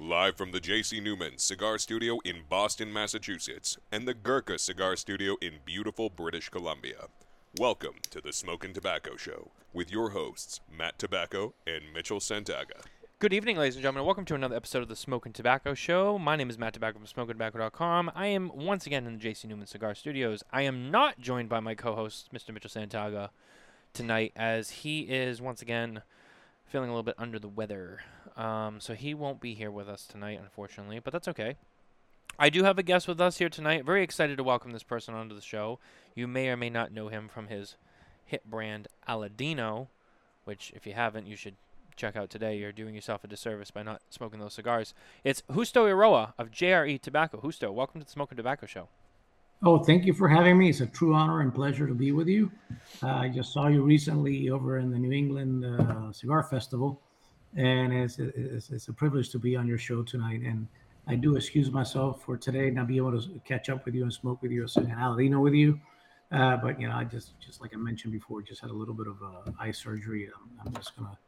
Live from the J.C. Newman Cigar Studio in Boston, Massachusetts, and the Gurkha Cigar Studio in beautiful British Columbia. Welcome to the Smokin Tabacco Show with your hosts, Matt Tabacco and Mitchell Santaga. Good evening, ladies and gentlemen. Welcome to another episode of the Smokin Tabacco Show. My name is Matt Tabacco from SmokinTabacco.com. I am once again in the JC Newman Cigar Studios. I am not joined by my co-host, Mr. Mitchell Santaga, tonight, as he is once again feeling a little bit under the weather. Um, so he won't be here with us tonight, unfortunately, but that's okay. I do have a guest with us here tonight. Very excited to welcome this person onto the show. You may or may not know him from his hit brand Aladino, which, if you haven't, you should check out today. You're doing yourself a disservice by not smoking those cigars. It's Justo Eiroa of JRE Tobacco. Justo, welcome to the Smokin Tabacco Show. Oh, thank you for having me. It's a true honor and pleasure to be with you. Uh, I just saw you recently over in the New England uh, Cigar Festival, and it's, it's, it's a privilege to be on your show tonight. And I do excuse myself for today, not be able to catch up with you and smoke with you or sing an Aladino with you. Uh, but you know, I just just like I mentioned before, just had a little bit of uh, eye surgery. I'm, I'm just gonna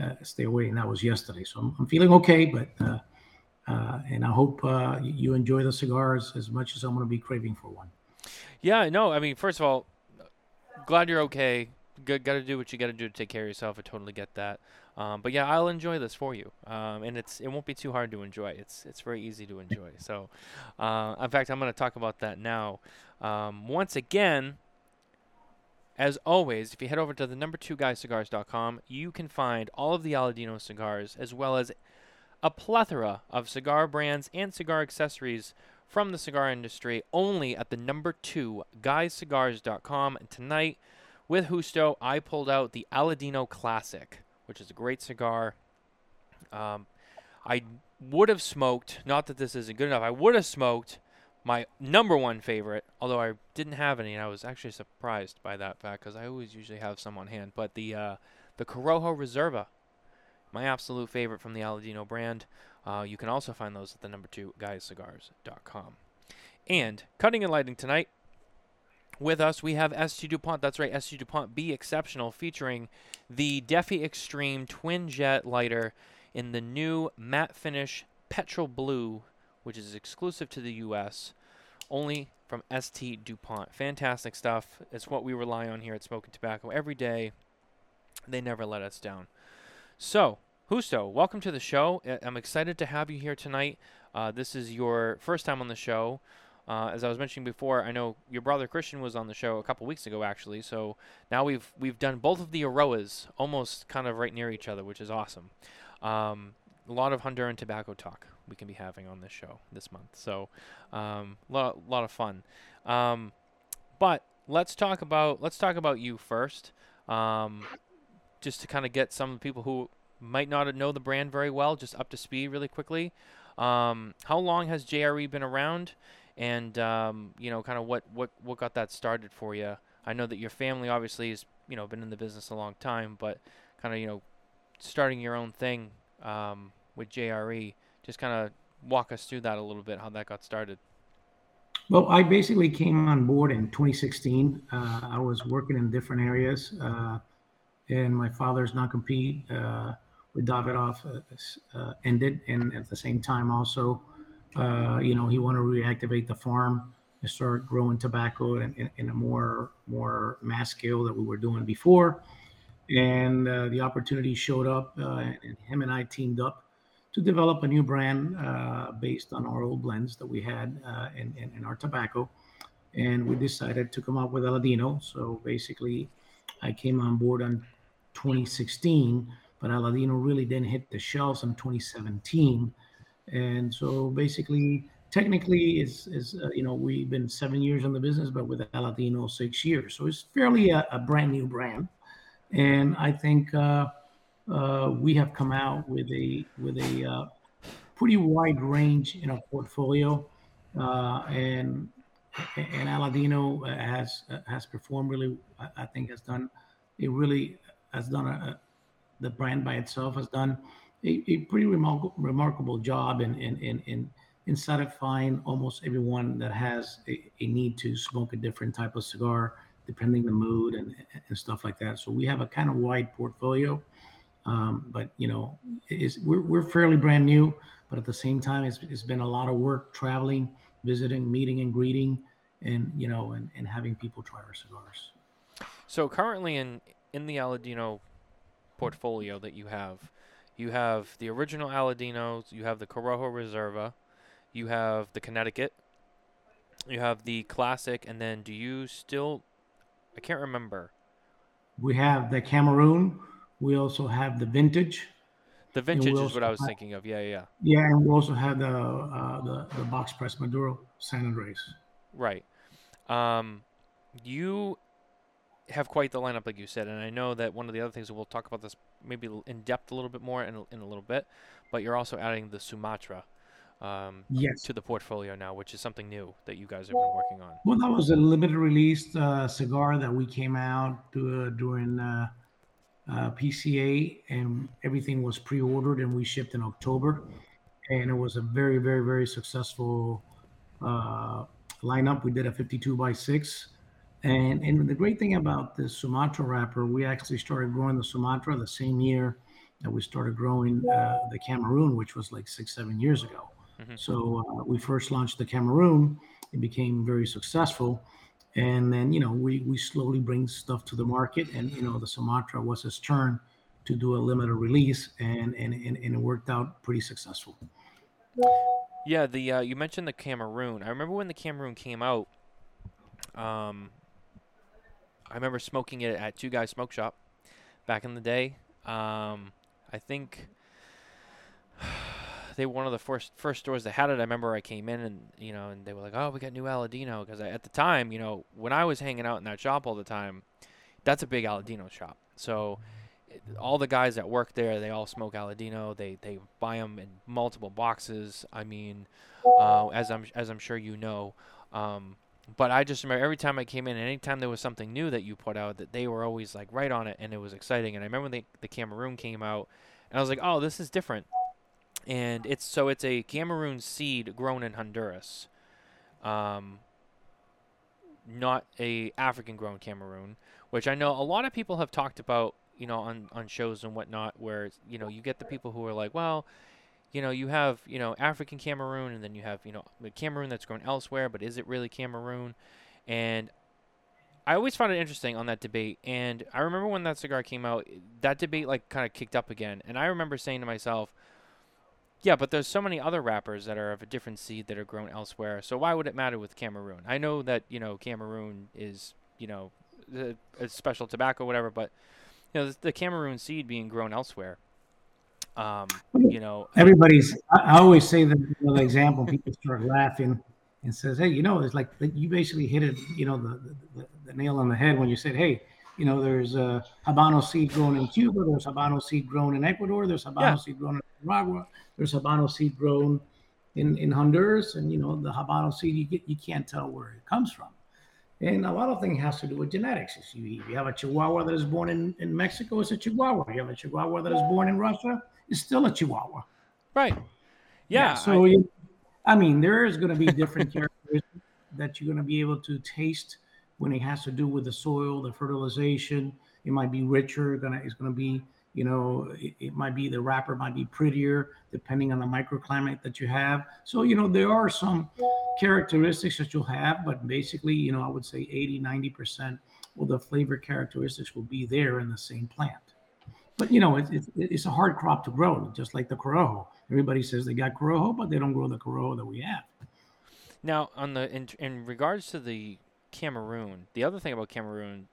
uh, stay away, and that was yesterday. So I'm, I'm feeling okay, but uh, and I hope uh, you enjoy the cigars as much as I'm going to be craving for one. Yeah, no, I mean, first of all, glad you're okay. Got to do what you got to do to take care of yourself. I totally get that. Um, but yeah, I'll enjoy this for you, um, and it's it won't be too hard to enjoy. It's it's very easy to enjoy. So, uh, in fact, I'm going to talk about that now. Um, once again, as always, if you head over to the number two guyscigars.com, you can find all of the Aladino cigars as well as a plethora of cigar brands and cigar accessories from the cigar industry only at the number two guyscigars.com. And tonight, with Justo, I pulled out the Aladino Classic, which is a great cigar. Um, I would have smoked, not that this isn't good enough, I would have smoked my number one favorite, although I didn't have any, and I was actually surprised by that fact because I always usually have some on hand. But the uh, the Corojo Reserva my absolute favorite from the Aladino brand. Uh, you can also find those at the number two guyscigars.com. And cutting and lighting tonight with us, we have ST DuPont. That's right, ST DuPont Be Exceptional, featuring the Defi Extreme Twin Jet lighter in the new matte finish Petrol Blue, which is exclusive to the U.S. Only from ST DuPont. Fantastic stuff. It's what we rely on here at Smokin Tabacco every day. They never let us down. So, Justo, welcome to the show. I'm excited to have you here tonight. Uh, this is your first time on the show. Uh, as I was mentioning before, I know your brother Christian was on the show a couple weeks ago, actually. So now we've we've done both of the Eiroas almost kind of right near each other, which is awesome. Um, a lot of Honduran tobacco talk we can be having on this show this month. So a um, lot, lot of fun. Um, but let's talk about let's talk about you first. Um, just to kind of get some people who might not know the brand very well just up to speed really quickly. Um, how long has JRE been around, and um, you know, kind of what what what got that started for you? I know that your family obviously has you know been in the business a long time, but kind of you know starting your own thing um, with JRE. Just kind of walk us through that a little bit, how that got started. Well, I basically came on board in 2016. Uh, I was working in different areas. Uh, and my father's non-compete uh, with Davidoff uh, uh, ended, and at the same time also, uh, you know, he wanted to reactivate the farm and start growing tobacco in, in, in a more more mass scale that we were doing before. And uh, the opportunity showed up, and him and I teamed up to develop a new brand based on our old blends that we had in, in, in our tobacco. And we decided to come up with Aladino. So basically, I came on board on 2016, but Aladino really didn't hit the shelves in 2017. And so basically, technically, it's, is uh, you know we've been seven years in the business, but with Aladino six years, so it's fairly a, a brand new brand. And I think uh, uh, we have come out with a with a uh, pretty wide range in our portfolio, uh, and and Aladino has has performed really. I think has done a really has done a, the brand by itself has done a, a pretty remarkable, remarkable job in, in, in, in, in satisfying almost everyone that has a, a, need to smoke a different type of cigar, depending the mood and, and stuff like that. So we have a kind of wide portfolio. Um, but you know, is we're, we're fairly brand new, but at the same time, it's, it's been a lot of work traveling, visiting, meeting and greeting, and you know, and, and having people try our cigars. So currently in in the Aladino portfolio that you have, you have the original Aladinos, you have the Corojo Reserva, you have the Connecticut, you have the classic, and then do you still? I can't remember. We have the Cameroon. We also have the vintage. The vintage is what I was have, thinking of. Yeah, yeah. Yeah, and we also have the uh, the the box press Maduro San Andres. Right. Um, you have quite the lineup, like you said, and I know that one of the other things we'll talk about this maybe in depth a little bit more in a, in a little bit, but you're also adding the Sumatra um, yes. to the portfolio now, which is something new that you guys have been working on. Well, that was a limited release uh, cigar that we came out to, uh, during uh, uh PCA, and everything was pre-ordered, and we shipped in October, and it was a very, very, very successful uh, lineup. We did a 52 by six. And, and the great thing about the Sumatra wrapper, we actually started growing the Sumatra the same year that we started growing uh, the Cameroon, which was like six, seven years ago. Mm-hmm. So uh, we first launched the Cameroon. It became very successful. And then, you know, we, we slowly bring stuff to the market. And, you know, the Sumatra was his turn to do a limited release, and, and, and, and it worked out pretty successful. Yeah, the uh, you mentioned the Cameroon. I remember when the Cameroon came out. Um, I remember smoking it at Two Guys Smoke Shop back in the day. Um, I think they were one of the first first stores that had it. I remember I came in and you know, and they were like, "Oh, we got new Aladino." Because at the time, you know, when I was hanging out in that shop all the time, that's a big Aladino shop. So all the guys that work there, they all smoke Aladino. They they buy them in multiple boxes. I mean, uh, as I'm as I'm sure you know. Um, but I just remember every time I came in, and anytime there was something new that you put out, that they were always like right on it, and it was exciting. And I remember when the the Cameroon came out, and I was like, oh, this is different and it's so it's a Cameroon seed grown in Honduras, um, not a African grown Cameroon, which I know a lot of people have talked about, you know, on on shows and whatnot, where you know you get the people who are like, well, you know, you have you know African Cameroon, and then you have you know Cameroon that's grown elsewhere, but is it really Cameroon? And I always found it interesting on that debate, and I remember when that cigar came out, that debate like kind of kicked up again, and I remember saying to myself yeah, but there's so many other wrappers that are of a different seed that are grown elsewhere. So why would it matter with Cameroon? I know that you know Cameroon is you know a, special tobacco, whatever, but you know the, the Cameroon seed being grown elsewhere. Um, you know, everybody's. I, always say the, you know, the example. People start laughing and says, "Hey, you know, it's like you basically hit it. You know, the, the, the nail on the head when you said, "Hey, you know, there's a Habano seed grown in Cuba, there's Habano seed grown in Ecuador, there's Habano yeah. seed grown in Nicaragua, there's Habano seed grown in, in Honduras, and you know, the Habano seed you get you can't tell where it comes from. And a lot of things has to do with genetics. If you, you have a Chihuahua that is born in, in Mexico, it's a Chihuahua. If you have a Chihuahua that is born in Russia, it's still a Chihuahua. Right. Yeah. yeah so, I, I mean, there is going to be different characteristics that you're going to be able to taste when it has to do with the soil, the fertilization. It might be richer. Gonna it's gonna be you know it, it, might be the wrapper might be prettier depending on the microclimate that you have. So you know there are some characteristics that you'll have, but basically you know I would say 80 90 percent of the flavor characteristics will be there in the same plant. But you know it, it, it's a hard crop to grow, just like the Corojo. Everybody says they got Corojo, but they don't grow the Corojo that we have. Now, on the in, in regards to the Cameroon, the other thing about Cameroon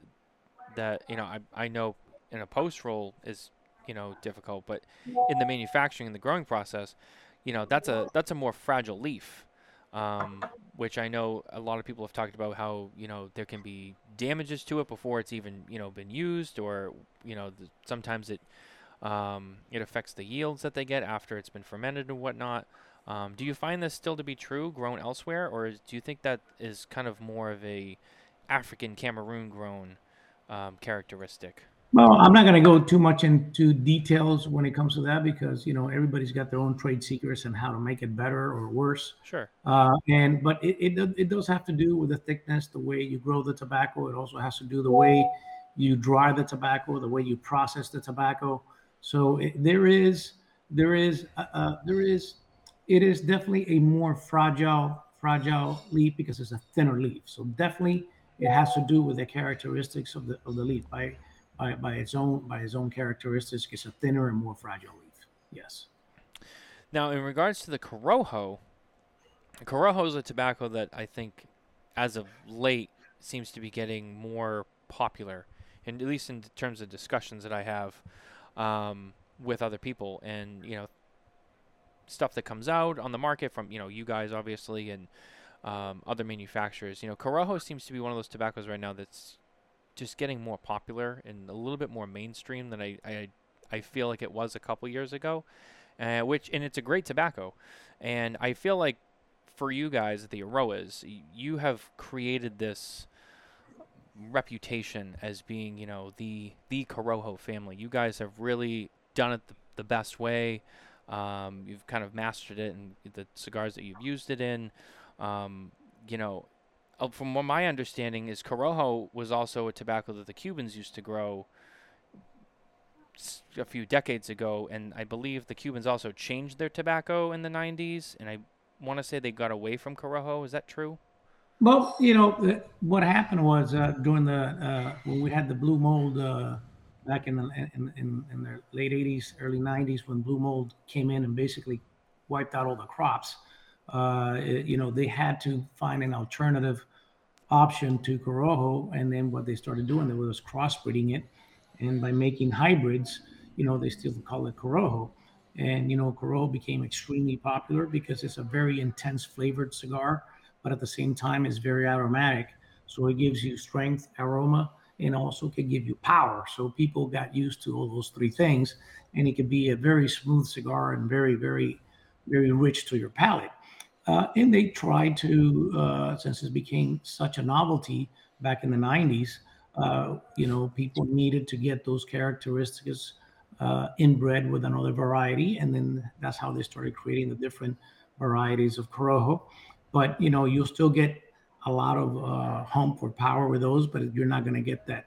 that you know I I know in a post roll is you know difficult, but in the manufacturing and the growing process, you know that's a that's a more fragile leaf, um, which I know a lot of people have talked about how you know there can be damages to it before it's even you know been used, or you know the, sometimes it um, it affects the yields that they get after it's been fermented and whatnot. Um, do you find this still to be true, grown elsewhere, or do you think that is kind of more of a African Cameroon grown um, characteristic? Well, I'm not going to go too much into details when it comes to that because you know everybody's got their own trade secrets and how to make it better or worse. Sure. Uh, and but it, it it does have to do with the thickness, the way you grow the tobacco. It also has to do the way you dry the tobacco, the way you process the tobacco. So it, there is there is uh, uh there is it is definitely a more fragile fragile leaf because it's a thinner leaf. So definitely it has to do with the characteristics of the of the leaf by by, by its own by its own characteristics. It's a thinner and more fragile leaf. Yes. Now, in regards to the Corojo, Corojo is a tobacco that I think, as of late, seems to be getting more popular, and at least in terms of discussions that I have um, with other people, and you know, stuff that comes out on the market from you know you guys obviously and um, other manufacturers. You know, Corojo seems to be one of those tobaccos right now that's just getting more popular and a little bit more mainstream than I I, I feel like it was a couple years ago. Uh, which and it's a great tobacco, and I feel like for you guys, the Eiroas, you have created this reputation as being, you know, the the Corojo family. You guys have really done it the, the best way. Um, you've kind of mastered it and the cigars that you've used it in. Um, you know, uh, from what my understanding is, Corojo was also a tobacco that the Cubans used to grow a few decades ago, and I believe the Cubans also changed their tobacco in the 90s, and I want to say they got away from Corojo. Is that true? Well, you know, what happened was uh, during the uh, when we had the blue mold uh, back in the in, in, in, the late 80s, early 90s, when blue mold came in and basically wiped out all the crops. Uh, it, you know, they had to find an alternative option to Corojo, and then what they started doing was crossbreeding it, and by making hybrids, you know, they still call it Corojo. And you know, Corojo became extremely popular because it's a very intense flavored cigar, but at the same time, it's very aromatic. So it gives you strength, aroma, and also can give you power. So people got used to all those three things, and it could be a very smooth cigar and very, very, very rich to your palate. Uh, and they tried to, uh, since it became such a novelty back in the 90s, uh, you know, people needed to get those characteristics uh, inbred with another variety, and then that's how they started creating the different varieties of Corojo. But you know, you'll still get a lot of uh, hump or power with those, but you're not going to get that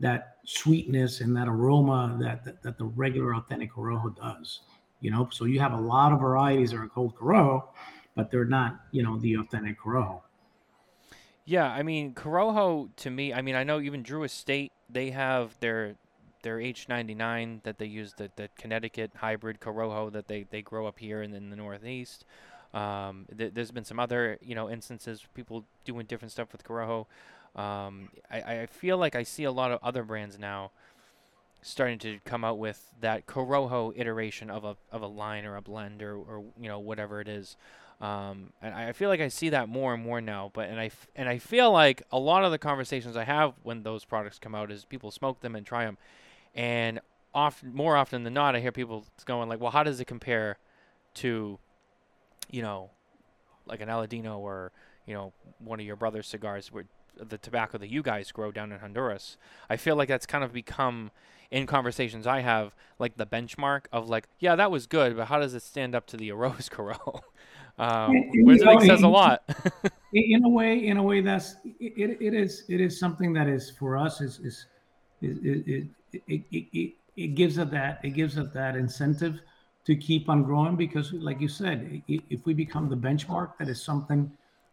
that sweetness and that aroma that, that, that the regular authentic Corojo does. You know, so you have a lot of varieties that are called Corojo, but they're not, you know, the authentic Corojo. Yeah, I mean Corojo to me, I mean I know even Drew Estate they have their their H99 that they use, the, the Connecticut hybrid Corojo that they, they grow up here in, in the Northeast. Um, th- there's been some other, you know, instances people doing different stuff with Corojo. Um, I, I feel like I see a lot of other brands now starting to come out with that Corojo iteration of a of a line or a blend or, or you know whatever it is. Um, and I feel like I see that more and more now. But and I f- and I feel like a lot of the conversations I have when those products come out is people smoke them and try them, and often, more often than not, I hear people going like, "Well, how does it compare to, you know, like an Aladino or you know one of your brother's cigars, where the tobacco that you guys grow down in Honduras?" I feel like that's kind of become in conversations I have like the benchmark of like, yeah, that was good, but how does it stand up to the Eiroas Corojo? Um, which I think says a lot. in a way, in a way, that's it, it is it is something that is for us is is, is, is it, it, it, it gives us that it gives us that incentive to keep on growing because like you said if we become the benchmark that is something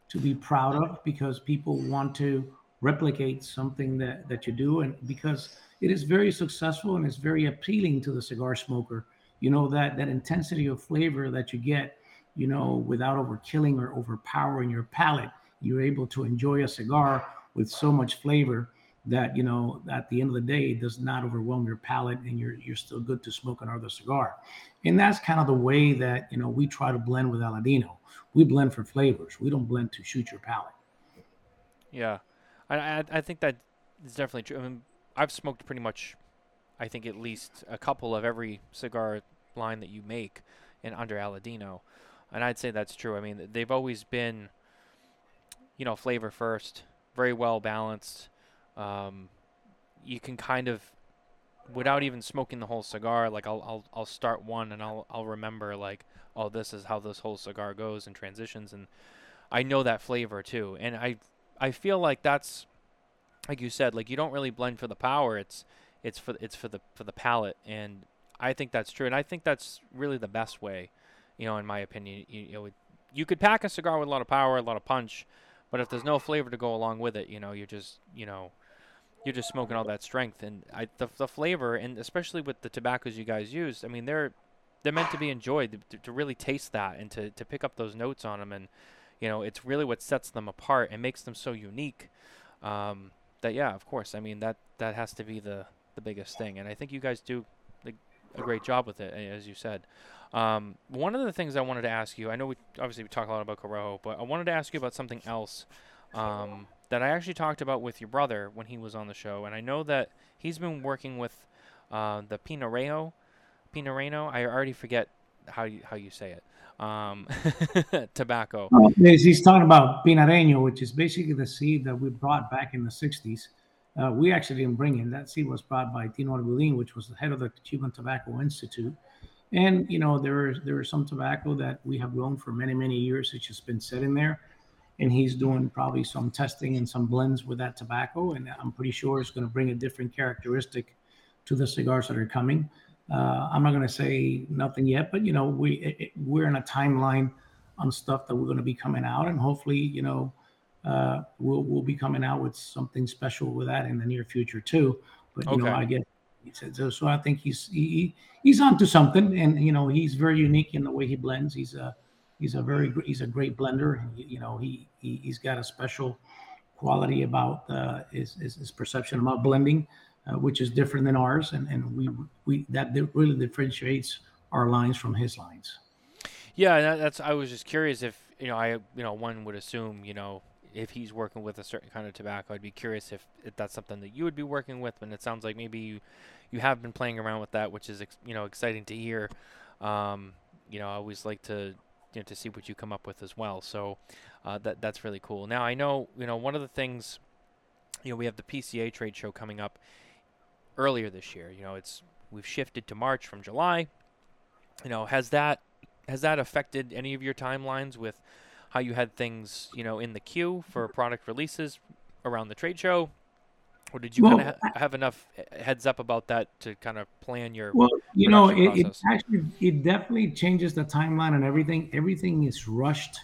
to be proud of because people want to replicate something that that you do and because it is very successful and it's very appealing to the cigar smoker you know that that intensity of flavor that you get you know without overkilling or overpowering your palate you're able to enjoy a cigar with so much flavor that you know at the end of the day it does not overwhelm your palate and you're you're still good to smoke another cigar. And that's kind of the way that you know we try to blend with aladino. We blend for flavors. We don't blend to shoot your palate. Yeah. I i, think that is definitely true. I mean i've smoked pretty much i think at least a couple of every cigar line that you make in under aladino and i'd say that's true. I mean they've always been you know flavor first very well balanced. Um, you can kind of without even smoking the whole cigar like I'll, I'll I'll start one and I'll I'll remember like oh this is how this whole cigar goes and transitions. And I know that flavor too. And I I feel like that's like you said like you don't really blend for the power. It's it's for it's for the for the palate. And I think that's true. And I think that's really the best way you know, in my opinion, you, you know, you could pack a cigar with a lot of power, a lot of punch, but if there's no flavor to go along with it, you know, you're just, you know, you're just smoking all that strength. And I, the, the flavor and especially with the tobaccos you guys use i mean they're they're meant to be enjoyed to, to really taste that and to, to pick up those notes on them and you know it's really what sets them apart and makes them so unique um, that yeah of course i mean that that has to be the the biggest thing. And i think you guys do a great job with it as you said um, one of the things i wanted to ask you i know we obviously we talk a lot about corojo but i wanted to ask you about something else um, that I actually talked about with your brother when he was on the show, and I know that he's been working with uh, the Pinarello, Pinareno. I already forget how you how you say it. Um, tobacco. He's talking about Pinareño, which is basically the seed that we brought back in the '60s. Uh, we actually didn't bring in that seed was brought by Tino Argudin, which was the head of the Cuban Tobacco Institute. And you know there is there is some tobacco that we have grown for many many years. It's just been sitting there and he's doing probably some testing and some blends with that tobacco. And I'm pretty sure it's going to bring a different characteristic to the cigars that are coming. Uh, I'm not going to say nothing yet, but you know, we it, we're in a timeline on stuff that we're going to be coming out, and hopefully, you know, uh, we'll we'll be coming out with something special with that in the near future too. But you okay. know, I get so, so I think he's he, he's onto something, and you know, he's very unique in the way he blends. He's a he's a very he's a great blender. And, you know, he, he has got a special quality about uh, his, his, his perception about blending, uh, which is different than ours, and and we we that really differentiates our lines from his lines. Yeah, that's. I was just curious if you know I you know one would assume you know if he's working with a certain kind of tobacco, I'd be curious if, if that's something that you would be working with. And it sounds like maybe you you have been playing around with that, which is you know exciting to hear. Um, you know, I always like to you know, to see what you come up with as well. So uh, that that's really cool. Now I know you know one of the things, you know, we have the PCA trade show coming up earlier this year. You know, it's we've shifted to March from July. You know, has that has that affected any of your timelines with how you had things you know in the queue for product releases around the trade show? or did you well, kind of ha- have enough heads up about that to kind of plan your well you know it, it, actually it definitely changes the timeline and everything. Everything is rushed.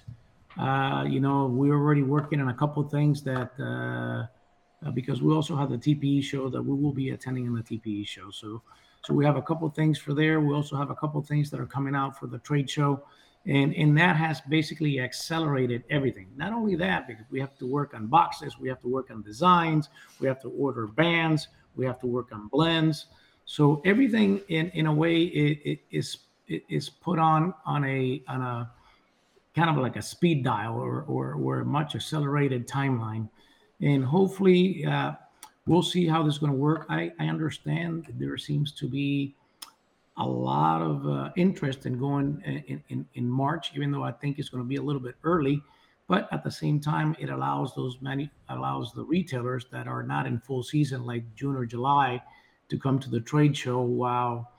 Uh, you know we're already working on a couple things that uh, uh, because we also have the tpe show that we will be attending in the tpe show. So so we have a couple things for there. We also have a couple things that are coming out for the trade show and and that has basically accelerated everything. Not only that because we have to work on boxes we have to work on designs we have to order bands we have to work on blends. So everything in in a way it, it is it is put on on a on a kind of like a speed dial or or, or a much accelerated timeline. And hopefully uh, we'll see how this is going to work. I i understand there seems to be a lot of uh, interest in going in, in, in March, even though I think it's going to be a little bit early. But at the same time, it allows those many allows the retailers that are not in full season, like June or July, to come to the trade show while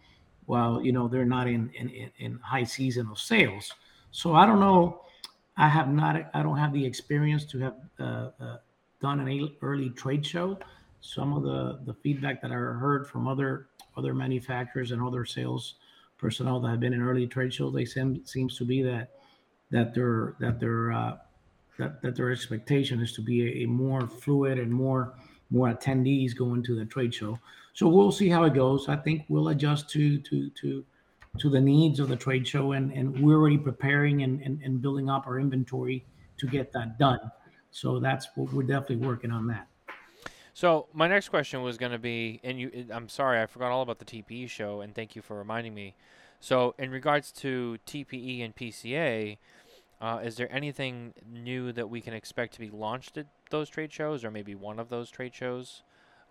while you know they're not in in, in high season of sales. So I don't know. I have not. I don't have the experience to have uh, uh, done an early trade show. Some of the the feedback that I heard from other other manufacturers and other sales personnel that have been in early trade shows, they seem seems to be that that their that their uh, that, that their expectation is to be a, a, more fluid and more more attendees going to the trade show. So we'll see how it goes. I think we'll adjust to to to to the needs of the trade show and, and we're already preparing and, and, and building up our inventory to get that done. So that's what we're definitely working on that. So my next question was going to be, and you, I'm sorry, I forgot all about the TPE show, and thank you for reminding me. So in regards to TPE and PCA, uh, is there anything new that we can expect to be launched at those trade shows, or maybe one of those trade shows?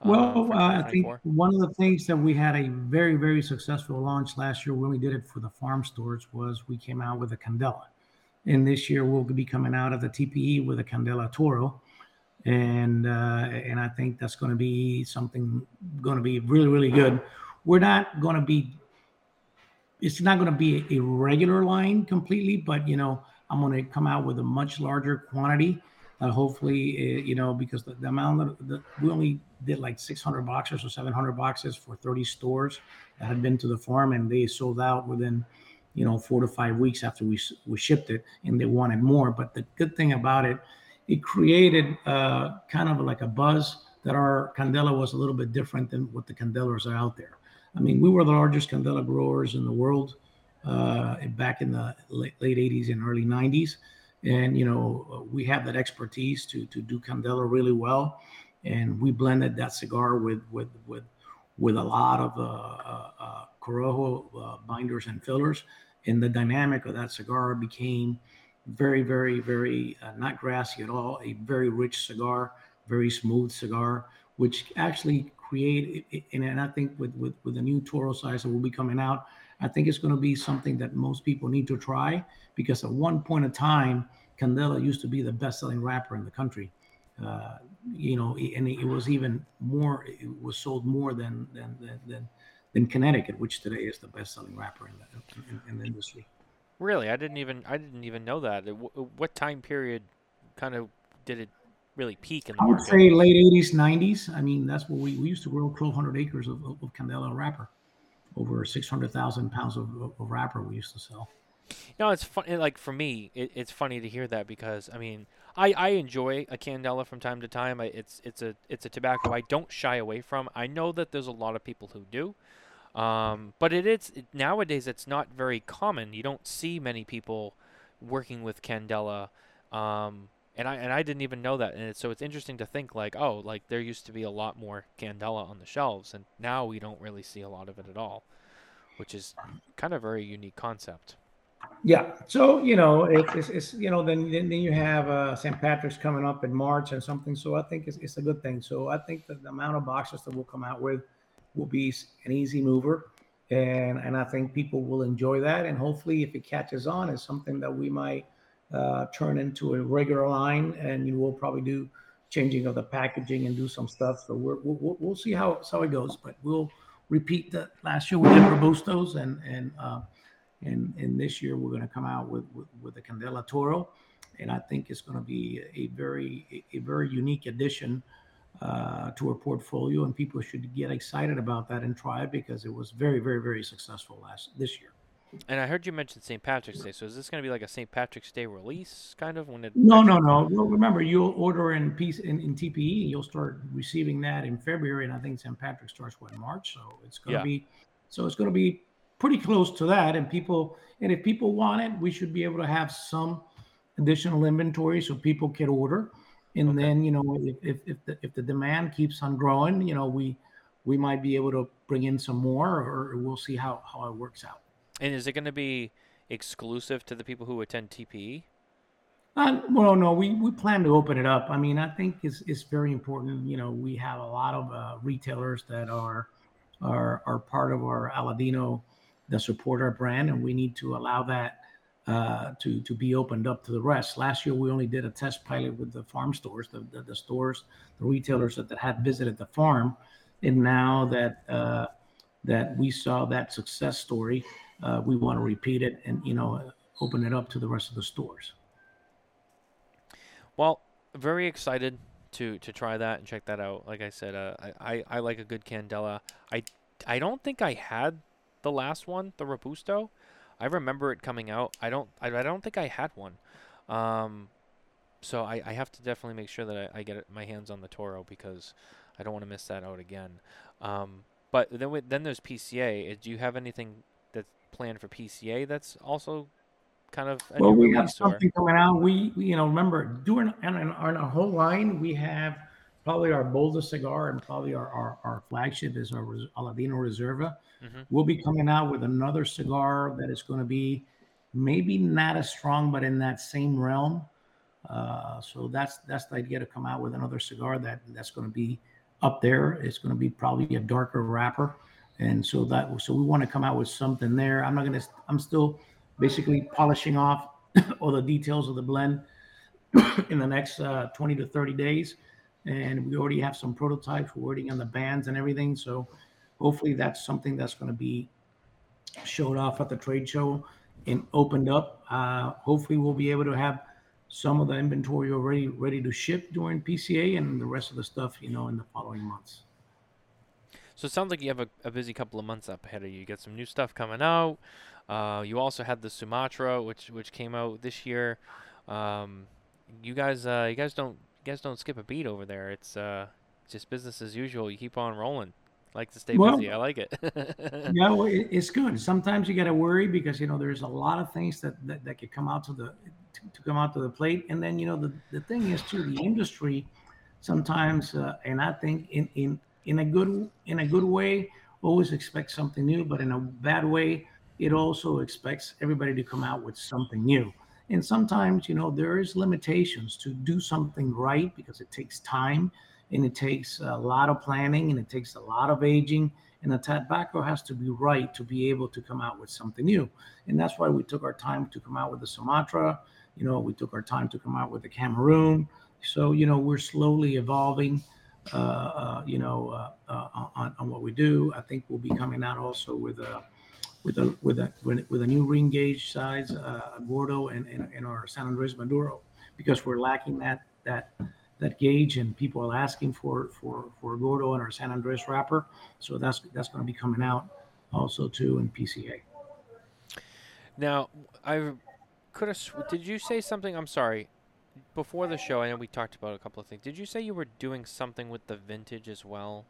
Uh, well, uh, I think one of the things that we had a very, very successful launch last year when we did it for the farm stores was we came out with a Candela. And this year we'll be coming out of the TPE with a Candela Toro and uh, and I think that's going to be something going to be really really good. We're not going to be. It's not going to be a regular line completely, but you know I'm going to come out with a much larger quantity. Uh, hopefully, uh, you know, because the, the amount of the, we only did like 600 boxes or 700 boxes for 30 stores that had been to the farm, and they sold out within you know, four to five weeks after we we shipped it, and they wanted more. But the good thing about it, it created uh, kind of like a buzz that our candela was a little bit different than what the candelas are out there. I mean, we were the largest candela growers in the world uh, back in the late, late 80s and early 90s, and you know, we have that expertise to to do candela really well, and we blended that cigar with with with with a lot of uh, uh, uh Corojo uh, binders and fillers, and the dynamic of that cigar became very, very, very uh, not grassy at all. A very rich cigar, very smooth cigar, which actually create and, and I think with, with with the new Toro size that will be coming out, I think it's going to be something that most people need to try because at one point in time, Candela used to be the best-selling wrapper in the country. Uh, you know, and it was even more. It was sold more than than than, than than Connecticut, which today is the best-selling wrapper in the, in, in the industry. Really, I didn't even I didn't even know that. What time period kind of did it really peak in the I would market? say late '80s, '90s. I mean, that's what we, we used to grow 1,200 acres of, of, of Candela wrapper, over 600,000 pounds of, of, of wrapper we used to sell. No, it's funny. Like for me, it, it's funny to hear that because I mean, I, I enjoy a candela from time to time. I, it's it's a it's a tobacco I don't shy away from. I know that there's a lot of people who do, um, but it is it, nowadays it's not very common. You don't see many people working with candela, um, and I and I didn't even know that. And it, so it's interesting to think like, oh, like there used to be a lot more candela on the shelves, and now we don't really see a lot of it at all, which is kind of very unique concept. Yeah. So you know, it's, it's, it's you know, then then you have uh, St. Patrick's coming up in March and something. So I think it's, it's a good thing. So I think that the amount of boxes that we'll come out with will be an easy mover, and and I think people will enjoy that. And hopefully, if it catches on, it's something that we might uh, turn into a regular line, and you will probably do changing of the packaging and do some stuff. So we're, we'll we'll see how how it goes, but we'll repeat the last year we did Robustos and and. Uh, and, and this year we're going to come out with, with, with the Candela Toro. And I think it's going to be a very, a very unique addition uh, to our portfolio. And people should get excited about that and try it because it was very, very, very successful last this year. And I heard you mention St. Patrick's Day. So is this going to be like a St. Patrick's Day release, kind of? When it no, no, no. Well, remember, you'll order in piece in, in TPE, and you'll start receiving that in February, and I think St. Patrick starts what in March. So it's going to be, so it's going to be pretty close to that. And people, and if people want it, we should be able to have some additional inventory so people can order. And okay. then, you know, if, if, if, the, if the demand keeps on growing, you know, we, we might be able to bring in some more or we'll see how, how it works out. And is it going to be exclusive to the people who attend TPE? Uh, well, no, we, we plan to open it up. I mean, I think it's, it's very important. You know, we have a lot of uh, retailers that are, are, are part of our Aladino that support our brand, and we need to allow that uh, to to be opened up to the rest. Last year, we only did a test pilot with the farm stores, the, the, the stores, the retailers that, that had visited the farm, and now that uh, that we saw that success story, uh, we want to repeat it and you know open it up to the rest of the stores. Well, very excited to to try that and check that out. Like I said, uh, I, I I like a good candela. I I don't think I had the last one, the Robusto. I remember it coming out. I don't. I, I don't think I had one. Um, so I, I have to definitely make sure that I, I get my hands on the Toro because I don't want to miss that out again. Um, but then we, then there's PCA. Uh, do you have anything that's planned for PCA that's also kind of well we have something or? coming out. We, we, you know remember doing on, on our whole line we have probably our boldest cigar and probably our, our, our flagship is our Aladino Reserva. Mm-hmm. We'll be coming out with another cigar that is going to be maybe not as strong, but in that same realm. Uh, so that's that's the idea to come out with another cigar that that's going to be up there. It's going to be probably a darker wrapper, and so that so we want to come out with something there. I'm not going to. I'm still basically polishing off all the details of the blend in the next uh, 20 to 30 days and we already have some prototypes. We're working on the bands and everything. So hopefully that's something that's going to be showed off at the trade show and opened up. Uh, hopefully we'll be able to have some of the inventory already ready to ship during PCA and the rest of the stuff, you know, in the following months. So it sounds like you have a, a busy couple of months up ahead of you. You got some new stuff coming out. Uh, you also had the Sumatra, which which came out this year. Um, you guys, uh, you guys don't guys don't skip a beat over there. It's uh, just business as usual. You keep on rolling. Like to stay Well, busy. I like it. Yeah, well, it, it's good. Sometimes you got to worry because you know there's a lot of things that that, that could come out to the to, to come out to the plate, and then you know the the thing is too the industry sometimes, uh, and I think in in in a good in a good way always expects something new, but in a bad way it also expects everybody to come out with something new. And sometimes you know there is limitations to do something right because it takes time and it takes a lot of planning and it takes a lot of aging. And the tobacco has to be right to be able to come out with something new. And that's why we took our time to come out with the sumatra you know we took our time to come out with the cameroon. So you know we're slowly evolving uh, uh, you know uh, uh, on, on what we do. I think we'll be coming out also with a with a with a with a new ring gauge size uh, gordo and in our san andres maduro because we're lacking that that that gauge and people are asking for for for gordo and our san andres wrapper so that's that's going to be coming out also too in pca now, I could have. Sw- did you say something? I'm sorry. Before the show, I know we talked about a couple of things. Did you say you were doing something with the vintage as well?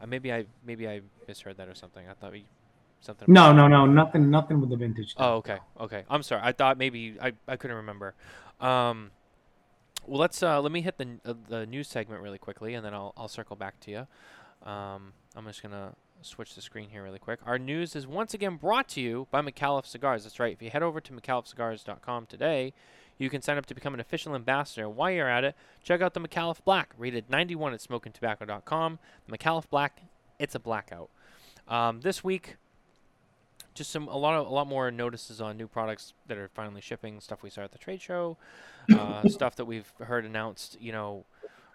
Uh, maybe I maybe I misheard that or something. I thought we something. no no no nothing nothing with the vintage Oh, okay, okay. I'm sorry. I thought maybe I, I couldn't remember. Um, well, let's uh, let me hit the uh, the news segment really quickly, and then I'll I'll circle back to you. Um, I'm just gonna switch the screen here really quick. Our news is once again brought to you by Micallef Cigars. That's right. If you head over to MicallefCigars.com today, you can sign up to become an official ambassador. While you're at it, check out the Micallef Black, rated 91 at SmokinTabacco.com. The Micallef Black, it's a blackout. Um, this week, just some a lot of a lot more notices on new products that are finally shipping. Stuff we saw at the trade show, uh, stuff that we've heard announced, you know,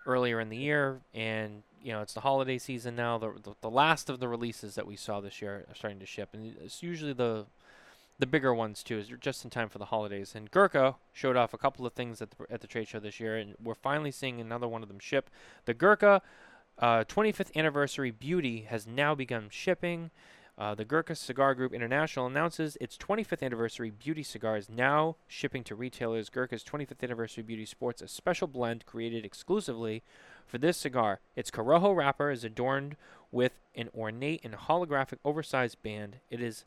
earlier in the year, and you know it's the holiday season now. The the, the last of the releases that we saw this year are starting to ship, and it's usually the the bigger ones too, is just in time for the holidays. And Gurkha showed off a couple of things at the at the trade show this year, and we're finally seeing another one of them ship. The Gurkha uh, 25th anniversary Beauty has now begun shipping. Uh, the Gurkha Cigar Group International announces its 25th anniversary beauty cigar is now shipping to retailers. Gurkha's 25th anniversary beauty sports a special blend created exclusively for this cigar. Its Corojo wrapper is adorned with an ornate and holographic oversized band. It is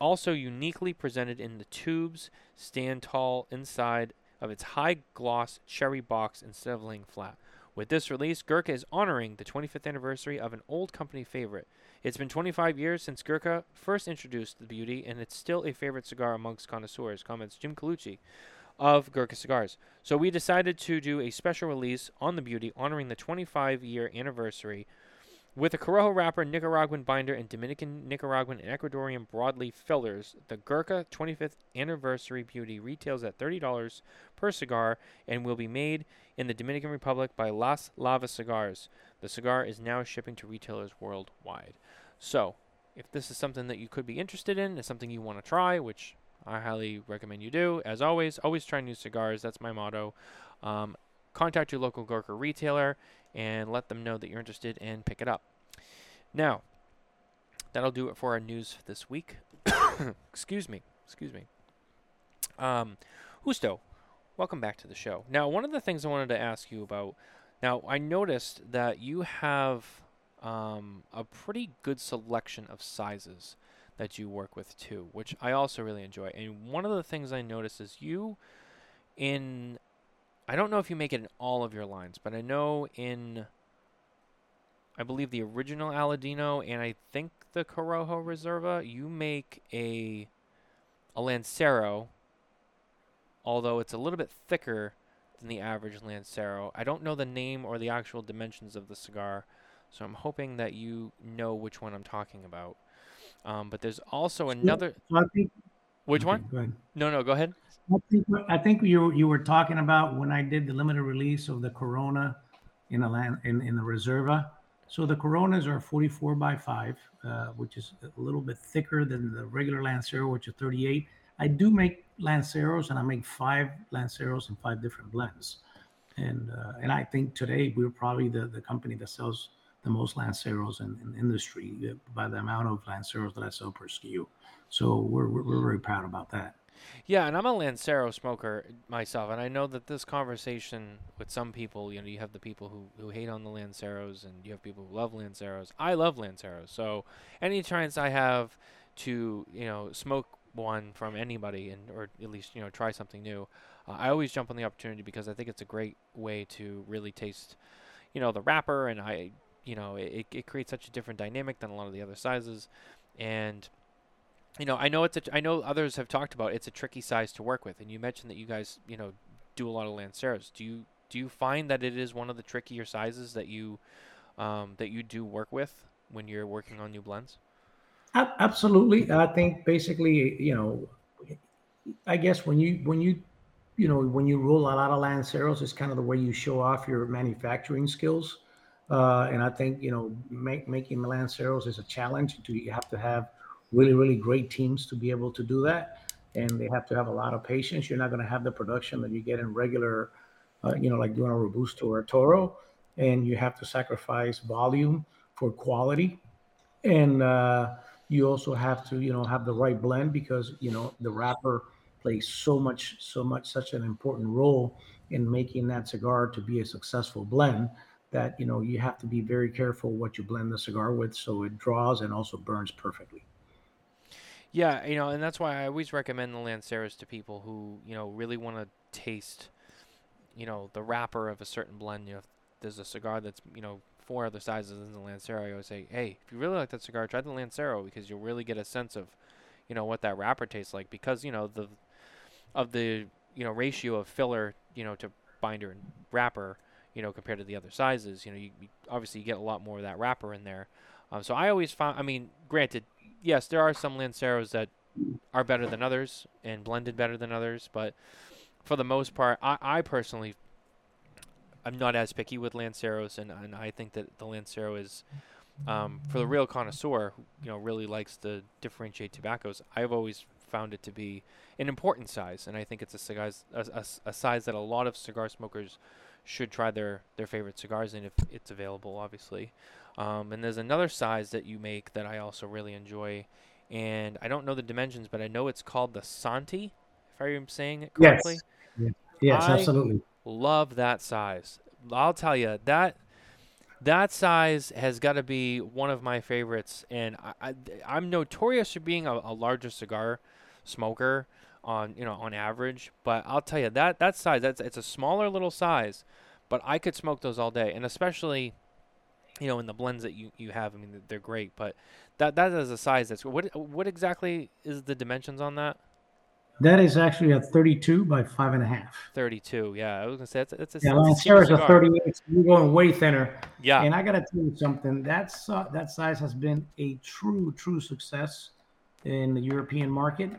also uniquely presented in the tubes stand tall inside of its high gloss cherry box instead of laying flat. With this release, Gurkha is honoring the 25th anniversary of an old company favorite. It's been 25 years since Gurkha first introduced the beauty, and it's still a favorite cigar amongst connoisseurs, comments Jim Colucci of Gurkha Cigars. So we decided to do a special release on the beauty honoring the 25 year anniversary with a Corojo wrapper, Nicaraguan binder, and Dominican, Nicaraguan, and Ecuadorian broadleaf fillers, the Gurkha 25th Anniversary Beauty retails at $30 per cigar and will be made in the Dominican Republic by Las Lavas Cigars. The cigar is now shipping to retailers worldwide. So, if this is something that you could be interested in, is something you want to try, which I highly recommend you do, as always, always try new cigars. That's my motto. Um, contact your local Gurkha retailer and let them know that you're interested and pick it up. Now, that'll do it for our news this week. excuse me. Excuse me. Um, Justo, welcome back to the show. Now, one of the things I wanted to ask you about. Now, I noticed that you have um, a pretty good selection of sizes that you work with too, which I also really enjoy. And one of the things I noticed is you in I don't know if you make it in all of your lines, but I know in I believe the original Aladino and I think the Corojo Reserva, you make a a Lancero, although it's a little bit thicker than the average Lancero. I don't know the name or the actual dimensions of the cigar, so I'm hoping that you know which one I'm talking about. Um, but there's also another. so i think Which okay, one? go ahead. No, no, go ahead. I think, I think you you were talking about when I did the limited release of the Corona in a land in, in the Reserva. So the Coronas are 44 by 5, uh, which is a little bit thicker than the regular Lancero, which is 38. I do make Lanceros, and I make five Lanceros in five different blends. And uh, and I think today we're probably the, the company that sells the most Lanceros in, in the industry uh, by the amount of Lanceros that I sell per SKU. So we're, we're, we're very proud about that. Yeah, and I'm a Lancero smoker myself, and I know that this conversation with some people, you know, you have the people who, who hate on the Lanceros, and you have people who love Lanceros. I love Lanceros, so any chance I have to, you know, smoke one from anybody, and or at least you know try something new, uh, I always jump on the opportunity because I think it's a great way to really taste, you know, the wrapper, and I, you know, it, it creates such a different dynamic than a lot of the other sizes, and you know, I know it's a, I know others have talked about it's a tricky size to work with, and you mentioned that you guys, you know, do a lot of Lanceros. Do you do you find that it is one of the trickier sizes that you um, that you do work with when you're working on new blends? Absolutely, I think basically, you know, I guess when you when you you know when you roll a lot of Lanceros, it's kind of the way you show off your manufacturing skills. Uh, and I think you know make, making Lanceros is a challenge. To you have to have really, really great teams to be able to do that. And they have to have a lot of patience. You're not going to have the production that you get in regular, uh, you know, like doing a Robusto or a Toro. And you have to sacrifice volume for quality. And uh, you also have to, you know, have the right blend because, you know, the wrapper plays so much, so much, such an important role in making that cigar to be a successful blend that, you know, you have to be very careful what you blend the cigar with so it draws and also burns perfectly. Yeah, you know, and that's why I always recommend the Lanceros to people who, you know, really want to taste, you know, the wrapper of a certain blend. You know, if there's a cigar that's, you know, four other sizes than the Lancero, I always say, hey, if you really like that cigar, try the Lancero because you'll really get a sense of, you know, what that wrapper tastes like because, you know, the, of the, you know, ratio of filler, you know, to binder and wrapper, you know, compared to the other sizes, you know, you, you obviously you get a lot more of that wrapper in there. Um, so I always found, I mean, granted, yes, there are some Lanceros that are better than others and blended better than others, but for the most part, I, I personally, I'm not as picky with Lanceros, and, and I think that the Lancero is, um, for the real connoisseur, who, you know, really likes to differentiate tobaccos. I've always found it to be an important size, and I think it's a cigars a, a, a size that a lot of cigar smokers should try their their favorite cigars in if it's available, obviously. Um, and there's another size that you make that I also really enjoy, and I don't know the dimensions, but I know it's called the Santi, if I'm saying it correctly. Yes, yes, I absolutely. Love that size. I'll tell you that that size has got to be one of my favorites, and I, I am notorious for being a, a larger cigar smoker on you know on average, but I'll tell you that that size that's it's a smaller little size, but I could smoke those all day, and especially you know, in the blends that you, you have, I mean, they're great. But that that is a size that's what what exactly is the dimensions on that? That is actually a 32 by five and a half. 32, yeah. I was gonna say it's, it's a yeah. Lancero a 38. You're going way thinner. Yeah. And I gotta tell you something. That's uh, that size has been a true true success in the European market,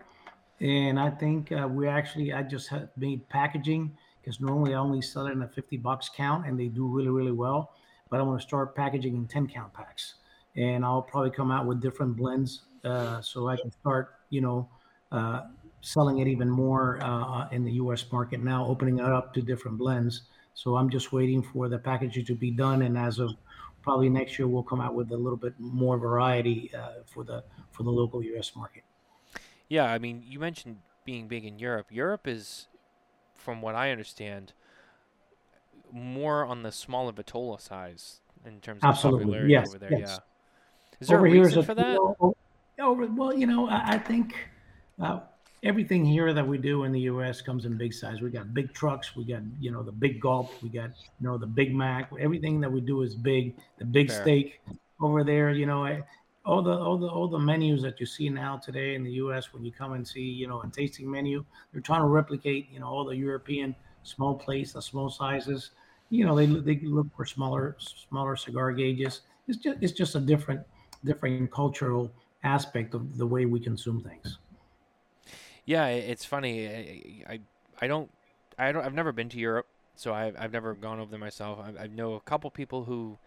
and I think uh, we actually I just made packaging because normally I only sell it in a 50 box count, and they do really really well but I want to start packaging in 10 count packs. And I'll probably come out with different blends uh, so I can start, you know, uh, selling it even more uh, in the US market now, opening it up to different blends. So I'm just waiting for the packaging to be done. And as of probably next year, we'll come out with a little bit more variety uh, for the for the local US market. Yeah, I mean, you mentioned being big in Europe. Europe is, from what I understand, more on the smaller Vitola size in terms of Absolutely. popularity yes, over there. Yes. Yeah. Is there over a reason is a, for that? Over, well, you know, I, I think uh, everything here that we do in the U.S. comes in big size. We got big trucks. We got you know the big gulp. We got you know the Big Mac. Everything that we do is big. The big Fair. steak over there. You know, I, all the all the all the menus that you see now today in the U.S. when you come and see you know a tasting menu, they're trying to replicate you know all the European small plates, the small sizes you know, they they look for smaller smaller cigar gauges. It's just it's just a different different cultural aspect of the way we consume things. Yeah, it's funny. I, I, I don't, I don't, I've never been to Europe, so I've, I've never gone over there myself. I, I know a couple people who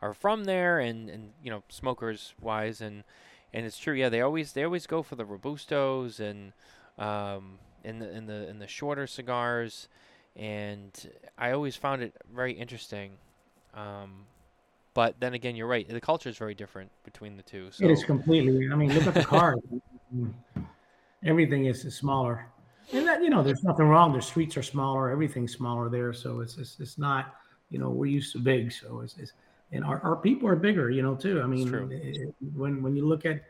are from there, and, and you know, smokers wise, and and it's true. Yeah, they always they always go for the robustos and um in the in the in the shorter cigars and I always found it very interesting. Um, but then again, you're right. The culture is very different between the two. So It is completely. I mean, look at the cars. Everything is, is smaller, and that you know, there's nothing wrong. The streets are smaller. Everything's smaller there, so it's it's, it's not. You know, we're used to big, so it's, it's and our, our people are bigger. You know, too. I mean, it- when when you look at